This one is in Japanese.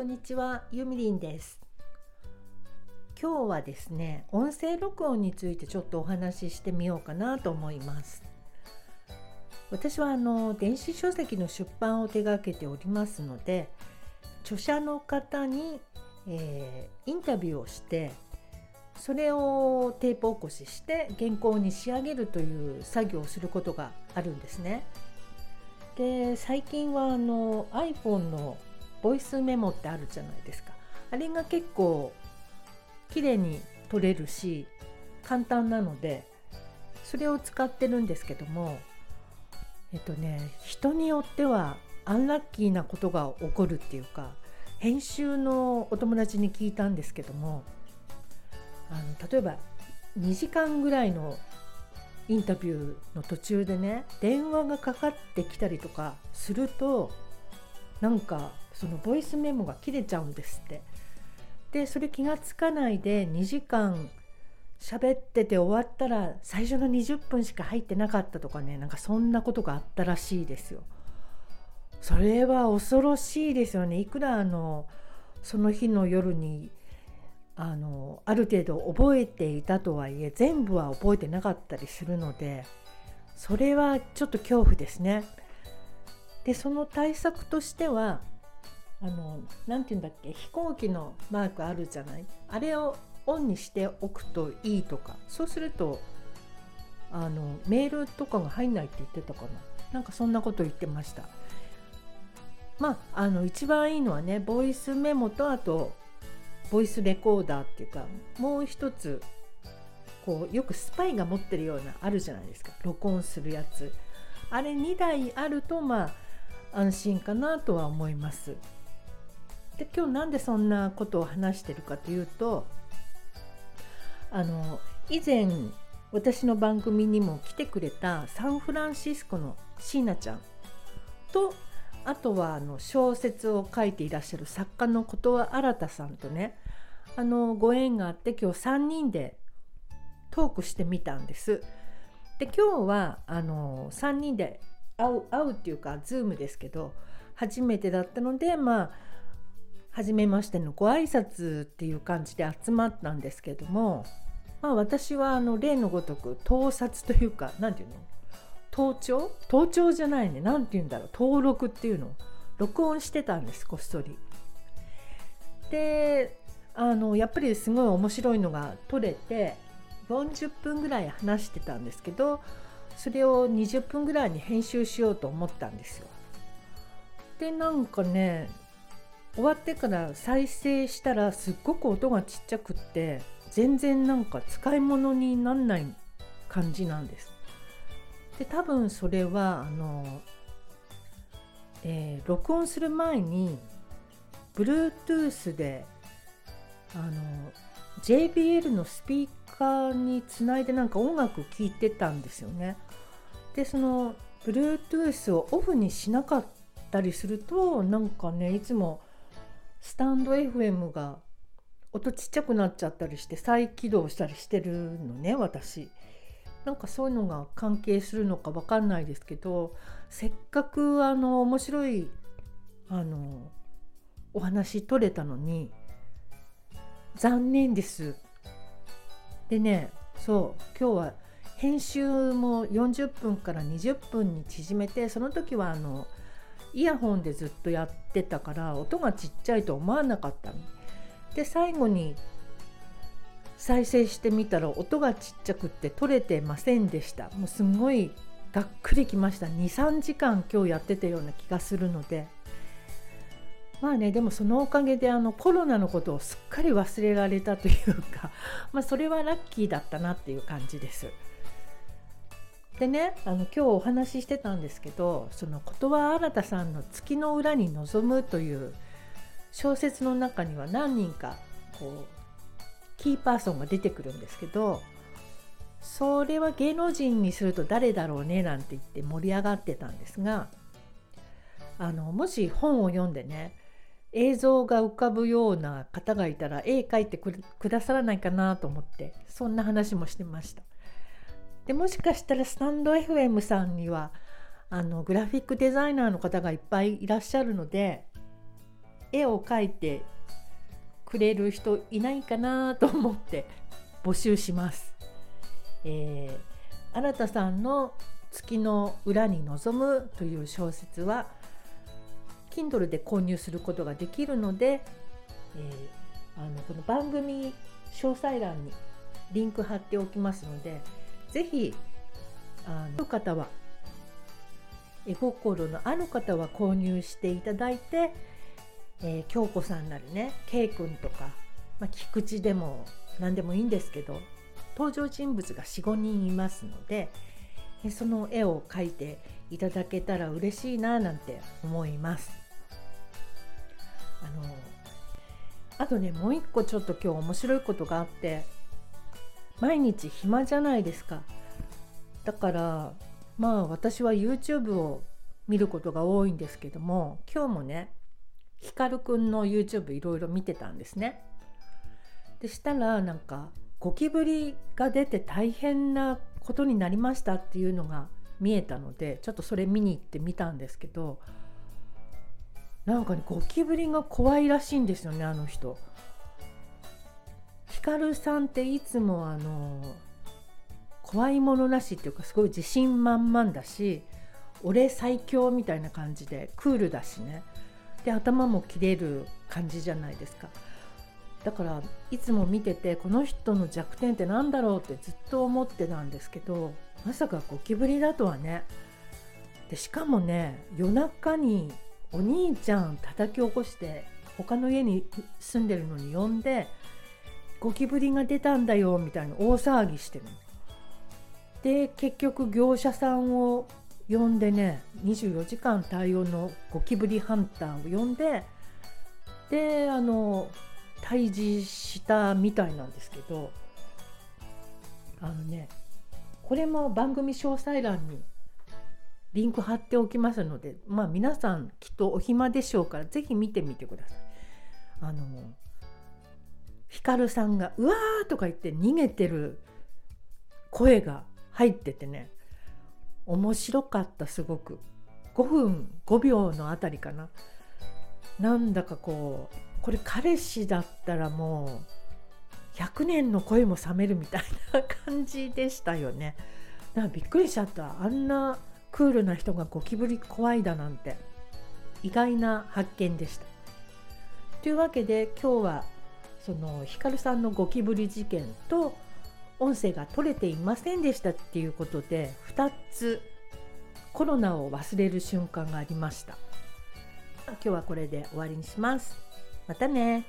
こんにちは、ゆみりんです。今日はですね、音声録音についてちょっとお話ししてみようかなと思います。私はあの電子書籍の出版を手掛けておりますので、著者の方に、えーインタビューをして、それをテープ起こしして原稿に仕上げるという作業をすることがあるんですね。で最近はあの iPhone のボイスメモってあるじゃないですか。あれが結構綺麗に撮れるし簡単なのでそれを使ってるんですけどもえっとね人によってはアンラッキーなことが起こるっていうか編集のお友達に聞いたんですけどもあの例えば2時間ぐらいのインタビューの途中でね電話がかかってきたりとかするとなんかそのボイスメモが切れちゃうんですって。でそれ気がつかないで2時間喋ってて終わったら最初の20分しか入ってなかったとかねなんかそんなことがあったらしいですよ。それは恐ろしいですよね。いくらあのその日の夜にあのある程度覚えていたとはいえ全部は覚えてなかったりするのでそれはちょっと恐怖ですね。でその対策としてはあのなんて言うんだっけ飛行機のマークあるじゃない？あれをオンにしておくといいとかそうするとあのメールとかが入んないって言ってたかな？なんかそんなこと言ってました。まあ、あの一番いいのはねボイスメモとあとボイスレコーダーっていうかもう一つこうよくスパイが持ってるようなあるじゃないですか。録音するやつ。あれ2台あるとまあ安心かなとは思いますで今日なんでそんなことを話してるかというとあの以前私の番組にも来てくれたサンフランシスコの椎名ちゃんとあとはあの小説を書いていらっしゃる作家のことは新さんとねあのご縁があって今日3人でトークしてみたんです。で今日はあの3人で会う会うっていうか Zoom ですけど初めてだったのでまあ初めましてのご挨拶っていう感じで集まったんですけども、まあ、私はあの例のごとく盗撮というか何て言うの？盗聴？盗聴じゃないね。何て言うんだろう？登録っていうの。録音してたんですこっそり。であのやっぱりすごい面白いのが撮れて40分ぐらい話してたんですけどそれを20分ぐらいに編集しようと思ったんですよ。でなんかね終わってから再生したらすっごく音がちっちゃくって全然なんか使い物になんない感じなんです。で多分それはあの、えー録音する前に Bluetooth であの JBL のスピーカーにつないでなんか音楽聴いてたんですよね。でその Bluetooth をオフにしなかったりするとなんかねいつもスタンド FM が音ちっちゃくなっちゃったりして再起動したりしてるのね私。なんかそういうのが関係するのかわかんないですけどせっかくあの面白いあのお話取れたのに残念です。でねそう今日は編集も40分から20分に縮めてその時はあのイヤホンでずっとやってたから音がちっちゃいと思わなかったの。で最後に再生してみたら音がちっちゃくって撮れてませんでしたもうすごいがっくりきました23時間今日やってたような気がするのでまあねでもそのおかげであのコロナのことをすっかり忘れられたというか まあそれはラッキーだったなっていう感じです。でねあの今日お話ししてたんですけどその言葉新さんの「月の裏に望む」という小説の中には何人かこうキーパーソンが出てくるんですけどそれは芸能人にすると誰だろうねなんて言って盛り上がってたんですがあのもし本を読んでね映像が浮かぶような方がいたら絵描いてくださらないかなと思ってそんな話もしてました。でもしかしたらスタンド FM さんにはあのグラフィックデザイナーの方がいっぱいいらっしゃるので絵を描いてくれる人いないかなと思って募集します。えー、新田さんの月の裏に望むという小説は Kindle で購入することができるので、えー、あのこの番組詳細欄にリンク貼っておきますので是非あの方は絵心のある方は購入していただいて、えー、京子さんなりね K 君とか、まあ、菊池でも何でもいいんですけど登場人物が45人いますのでその絵を描いていただけたら嬉しいななんて思います。あのあとねもう一個ちょっと今日面白いことがあって毎日暇じゃないですか。だからまあ私は YouTube を見ることが多いんですけども今日もねひかるくんの YouTube いろいろ見てたんですね。でしたらなんかゴキブリが出て大変なことになりましたっていうのが見えたのでちょっとそれ見に行ってみたんですけどなんかねゴキブリが怖いらしいんですよねあの人。ヒカルさんっていつもあの怖いものなしっていうかすごい自信満々だし俺最強みたいな感じでクールだしね。で頭も切れる感じじゃないですか。だからいつも見ててこの人の弱点って何だろうってずっと思ってたんですけどまさかゴキブリだとはね。でしかもね夜中にお兄ちゃん叩き起こして他の家に住んでるのに呼んでゴキブリが出たんだよみたいな大騒ぎしてるで結局業者さんを呼んでね24時間対応のゴキブリハンターを呼んでであの退治したみたいなんですけどあのねこれも番組詳細欄にリンク貼っておきますのでまあ皆さんきっとお暇でしょうから是非見てみてください。あのヒカルさんが「うわー!」とか言って逃げてる声が入っててね面白かったすごく5分5秒のあたりかななんだかこうこれ彼氏だったらもう100年の恋も冷めるみたいな感じでしたよね。だからびっくりしちゃったあんなクールな人がゴキブリ怖いだなんて意外な発見でした。というわけで今日はそのヒカルさんのゴキブリ事件と音声が取れていませんでしたっていうことで2つコロナを忘れる瞬間がありました。今日はこれで終わりにします。またね。